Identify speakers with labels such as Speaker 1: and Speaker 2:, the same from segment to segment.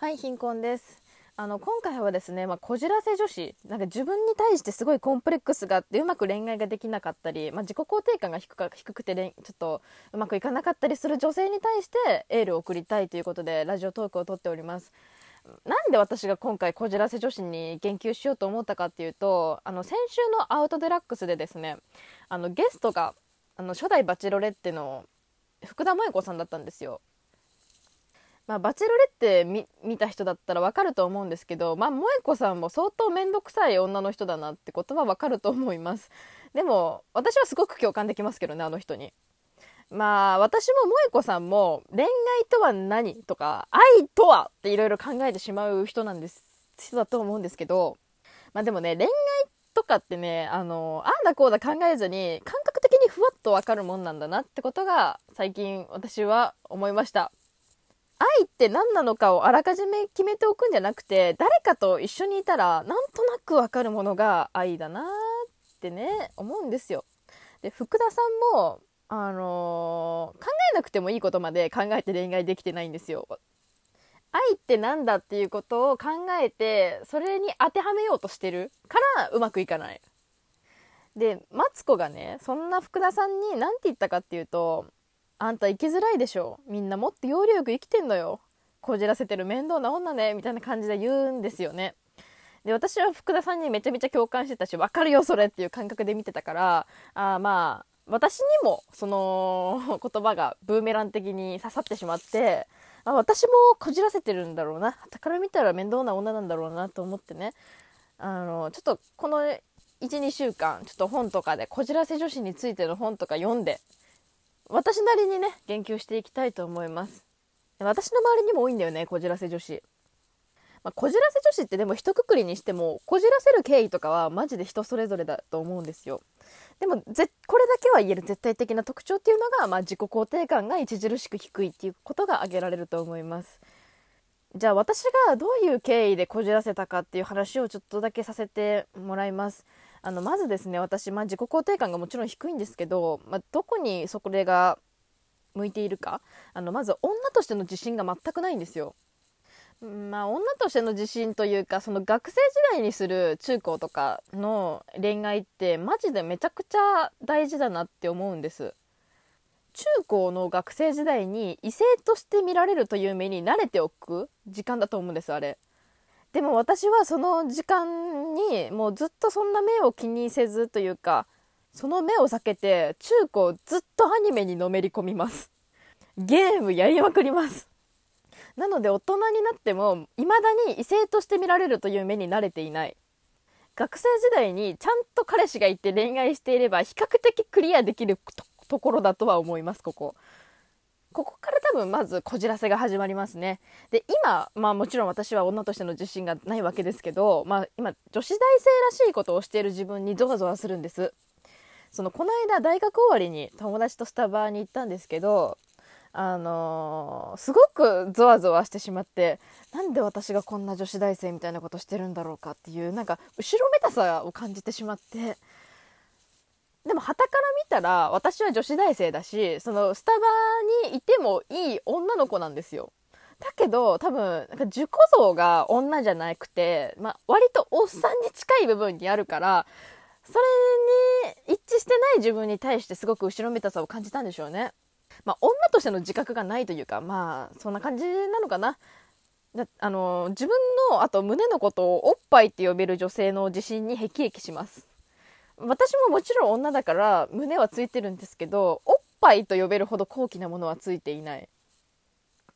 Speaker 1: はい、貧困です。あの今回はですね、まあ、こじらせ女子なんか自分に対してすごいコンプレックスがあってうまく恋愛ができなかったり、まあ、自己肯定感が低か低くてちょっとうまくいかなかったりする女性に対してエールを送りたいということでラジオトークを撮っております。なんで私が今回こじらせ女子に言及しようと思ったかっていうとあの先週のアウトデラックスでですねあのゲストがあの初代バチロレッテの福田萌子さんだったんですよ。まあ、バチェロレッテ見た人だったらわかると思うんですけど、まあ、萌子さんも相当面倒くさい女の人だなってことはわかると思います。でも私はすごく共感できますけどねあの人に。まあ私も萌子さんも恋愛とは何とか愛とはっていろいろ考えてしまう人なんです人だと思うんですけどまあでもね恋愛とかってねあのあんだこうだ考えずに感覚的にふわっとわかるもんなんだなってことが最近私は思いました。愛って何なのかをあらかじめ決めておくんじゃなくて誰かと一緒にいたらなんとなくわかるものが愛だなってね思うんですよ。で福田さんも、あのー考えなくてもいいことまで考えて恋愛できてないんですよ。愛ってなんだっていうことを考えてそれに当てはめようとしてるからうまくいかない。でマツコがねそんな福田さんに何て言ったかっていうとあんた生きづらいでしょ。みんなもっと要領よく生きてんのよ。こじらせてる面倒な女ね。みたいな感じで言うんですよね。で私は福田さんにめちゃめちゃ共感してたし分かるよそれっていう感覚で見てたからあまあ私にもその 言葉がブーメラン的に刺さってしまってあ私もこじらせてるんだろうな。傍から見たら面倒な女なんだろうなと思ってね。あのちょっとこの12週間ちょっと本とかでこじらせ女子についての本とか読んで私なりにね言及していきたいと思います。私の周りにも多いんだよねこじらせ女子、まあ、こじらせ女子ってでも一括りにしてもこじらせる経緯とかはマジで人それぞれだと思うんですよ。でもぜこれだけは言える絶対的な特徴っていうのが、まあ、自己肯定感が著しく低いっていうことが挙げられると思います。じゃあ私がどういう経緯でこじらせたかっていう話をちょっとだけさせてもらいます。あのまずですね私、まあ、自己肯定感がもちろん低いんですけど、まあ、どこにそれが向いているか。あのまず女としての自信が全くないんですよ。まあ、女としての自信というかその学生時代にする中高とかの恋愛ってマジでめちゃくちゃ大事だなって思うんです。中高の学生時代に異性として見られるという目に慣れておく時間だと思うんですあれ。でも私はその時間にもうずっとそんな目を気にせずというかその目を避けて中高ずっとアニメにのめり込みます。ゲームやりまくります。なので大人になっても未だに異性として見られるという目に慣れていない。学生時代にちゃんと彼氏がいて恋愛していれば比較的クリアできるところだとは思いますここ。ここから多分まずこじらせが始まりますね。で、今、まあもちろん私は女としての自信がないわけですけど、まあ今、女子大生らしいことをしている自分にゾワゾワするんです。その、この間大学終わりに友達とスタバに行ったんですけど、あのーすごくゾワゾワしてしまって、なんで私がこんな女子大生みたいなことしてるんだろうかっていう、なんか後ろめたさを感じてしまって、でも、旗から見たら、私は女子大生だし、その、スタバにいてもいい女の子なんですよ。だけど、多分、なんか自己像が女じゃなくて、まあ、割とおっさんに近い部分にあるから、それに一致してない自分に対してすごく後ろめたさを感じたんでしょうね。まあ、女としての自覚がないというか、まあ、そんな感じなのかな。あの、自分の、あと胸のことをおっぱいって呼べる女性の自信に辟易します。私ももちろん女だから胸はついてるんですけどおっぱいと呼べるほど高貴なものはついていない。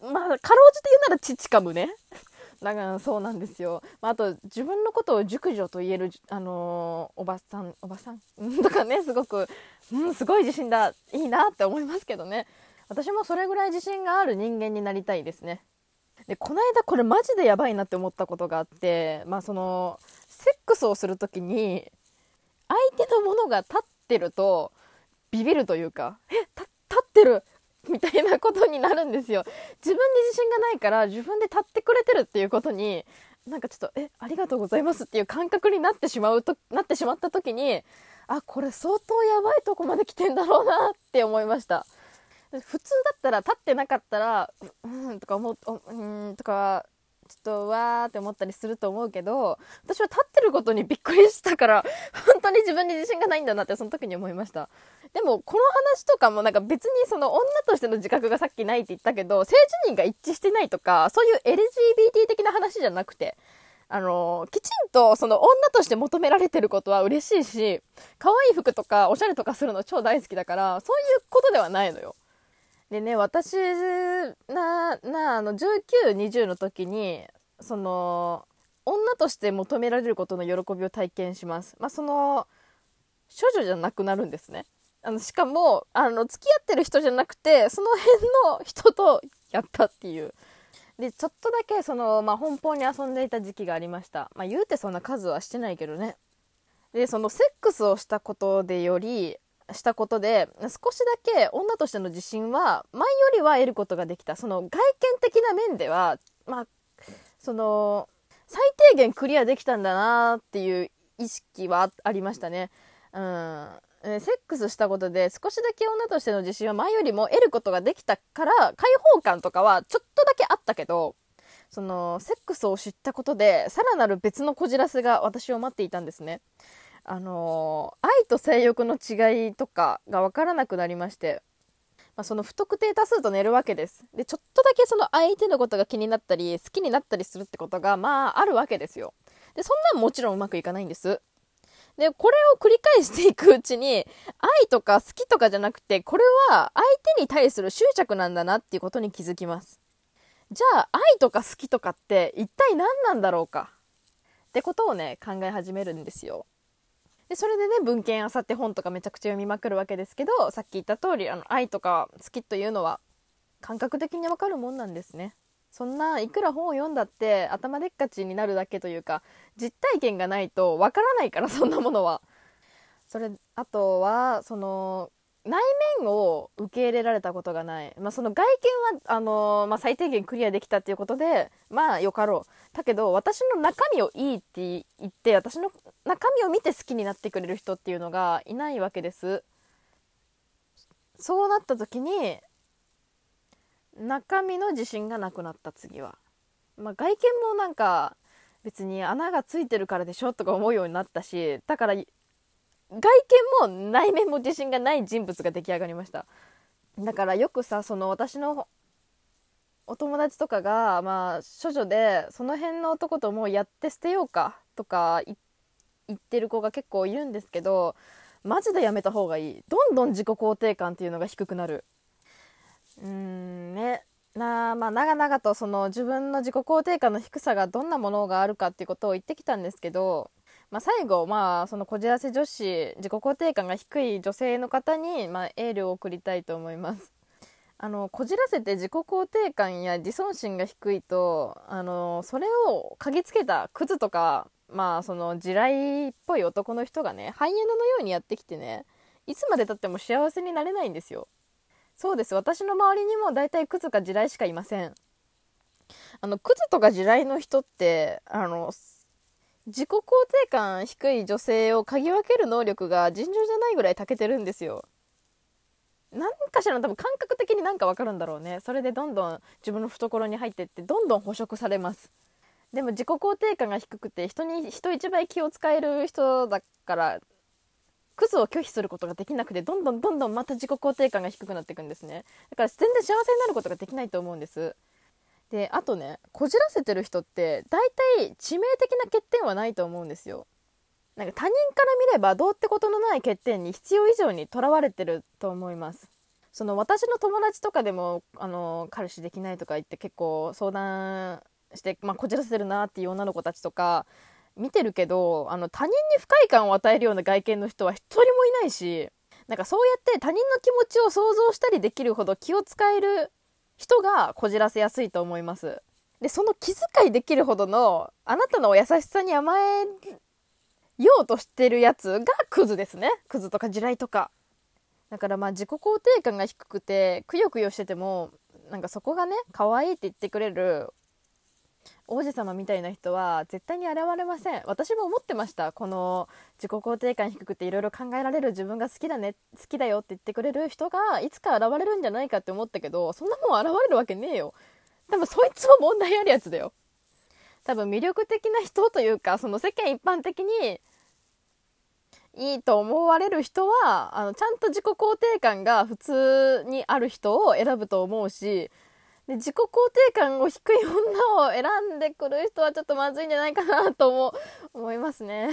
Speaker 1: まあかろうじて言うなら父か胸 だからそうなんですよ、まあ、あと自分のことを熟女と言える、あのーおばさんおばさんうん？とかねすごく、うん、すごい自信だいいなって思いますけどね。私もそれぐらい自信がある人間になりたいですね。でこの間これマジでやばいなって思ったことがあってまあそのセックスをする時に相手のものが立ってるとビビるというかえ立ってるみたいなことになるんですよ。自分に自信がないから自分で立ってくれてるっていうことになんかちょっとえありがとうございますっていう感覚になってしまうとなってしまった時にあこれ相当やばいとこまで来てんだろうなって思いました。普通だったら立ってなかったらうんとか思ううんとかちょっとわーって思ったりすると思うけど私は立ってることにびっくりしたから本当に自分に自信がないんだなってその時に思いました。でもこの話とかもなんか別にその女としての自覚がさっきないって言ったけど性自認が一致してないとかそういう LGBT 的な話じゃなくてあのきちんとその女として求められてることは嬉しいし可愛い服とかおしゃれとかするの超大好きだからそういうことではないのよ。でね私ななあの1920の時にその女として求められることの喜びを体験します。まあその処女じゃなくなるんですね。あのしかもあの付き合ってる人じゃなくてその辺の人とやったっていう。でちょっとだけその、まあ、奔放に遊んでいた時期がありました。まあ言うてそんな数はしてないけどね。でそのセックスをしたことでよりしたことで少しだけ女としての自信は前よりは得ることができた。その外見的な面ではまあその最低限クリアできたんだなっていう意識はありましたね。うん。セックスしたことで少しだけ女としての自信は前よりも得ることができたから開放感とかはちょっとだけあったけどそのセックスを知ったことでさらなる別のこじらせが私を待っていたんですね。あの愛と性欲の違いとかが分からなくなりまして、まあ、その不特定多数と寝るわけです。でちょっとだけその相手のことが気になったり好きになったりするってことがまああるわけですよ。でそんなんもちろんうまくいかないんです。でこれを繰り返していくうちに愛とか好きとかじゃなくてこれは相手に対する執着なんだなっていうことに気づきます。じゃあ愛とか好きとかって一体何なんだろうか？ってことをね考え始めるんですよ。でそれでね文献あさって本とかめちゃくちゃ読みまくるわけですけどさっき言った通りあの愛とか好きというのは感覚的にわかるもんなんですね。そんないくら本を読んだって頭でっかちになるだけというか実体験がないとわからないからそんなものは。それあとはその内面を受け入れられたことがない、まあ、その外見はあのー、まあ、最低限クリアできたっていうことでまあよかろう。だけど私の中身をいいって言って私の中身を見て好きになってくれる人っていうのがいないわけです。そうなった時に中身の自信がなくなった次は、まあ、外見もなんか別に穴がついてるからでしょとか思うようになったしだから外見も内面も自信がない人物が出来上がりました。だからよくさその私のお友達とかがまあ処女でその辺の男ともうやって捨てようかとか言ってる子が結構いるんですけどマジでやめた方がいい。どんどん自己肯定感っていうのが低くなる。うーんね。なまあ長々とその自分の自己肯定感の低さがどんなものがあるかっていうことを言ってきたんですけどまあ、最後、まあ、そのこじらせ女子自己肯定感が低い女性の方に、まあ、エールを送りたいと思います。あのこじらせて自己肯定感や自尊心が低いとあのそれを嗅ぎつけたクズとかまあその地雷っぽい男の人がねハイエナのようにやってきてねいつまでたっても幸せになれないんですよ。そうです。私の周りにも大体クズか地雷しかいません。あのクズとか地雷の人ってあの自己肯定感低い女性を嗅ぎ分ける能力が尋常じゃないぐらい長けてるんですよ。何かしらの多分感覚的になんかわかるんだろうね。それでどんどん自分の懐に入ってってどんどん捕食されます。でも自己肯定感が低くて人に人一倍気を使える人だからクズを拒否することができなくてどんどんどんどんまた自己肯定感が低くなっていくんですねだから全然幸せになることができないと思うんですであとねこじらせてる人って大体致命的な欠点はないと思うんですよ。なんか他人から見ればどうってことのない欠点に必要以上にとらわれてると思います。その私の友達とかでもあの彼氏できないとか言って結構相談して、まあ、こじらせてるなっていう女の子たちとか見てるけどあの他人に不快感を与えるような外見の人は一人もいないしなんかそうやって他人の気持ちを想像したりできるほど気を使える人がこじらせやすいと思います。で、その気遣いできるほどの、あなたの優しさに甘えようとしてるやつがクズですね。クズとか地雷とか。だからまあ自己肯定感が低くて、くよくよしてても、なんかそこがね、可愛いって言ってくれる王子様みたいな人は絶対に現れません。私も思ってました。この自己肯定感低くていろいろ考えられる自分が好きだね。好きだよって言ってくれる人がいつか現れるんじゃないかって思ったけどそんなもん現れるわけねえよ。多分そいつも問題あるやつだよ。多分魅力的な人というかその世間一般的にいいと思われる人はあのちゃんと自己肯定感が普通にある人を選ぶと思うしで自己肯定感を低い女を選んでくる人はちょっとまずいんじゃないかなとも思いますね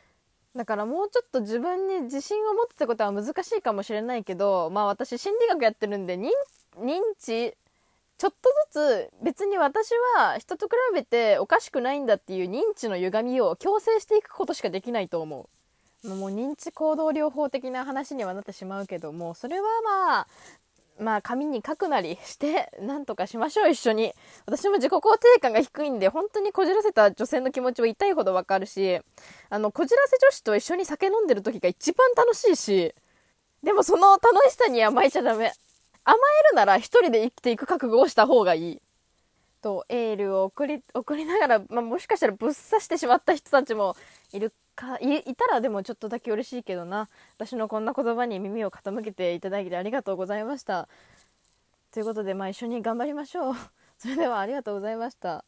Speaker 1: だからもうちょっと自分に自信を持つってことは難しいかもしれないけどまあ私心理学やってるんで認知ちょっとずつ別に私は人と比べておかしくないんだっていう認知の歪みを強制していくことしかできないと思う。もう認知行動療法的な話にはなってしまうけどもそれはまあまあ紙に書くなりしてなんとかしましょう一緒に。私も自己肯定感が低いんで本当にこじらせた女性の気持ちは痛いほどわかるしあのこじらせ女子と一緒に酒飲んでる時が一番楽しいしでもその楽しさに甘えちゃダメ。甘えるなら一人で生きていく覚悟をした方がいい。とエールを送り送りながら、まあ、もしかしたらぶっ刺してしまった人たちもいるかいいたらでもちょっとだけ嬉しいけどな。私のこんな言葉に耳を傾けていただいてありがとうございました。ということでまあ一緒に頑張りましょう。それではありがとうございました。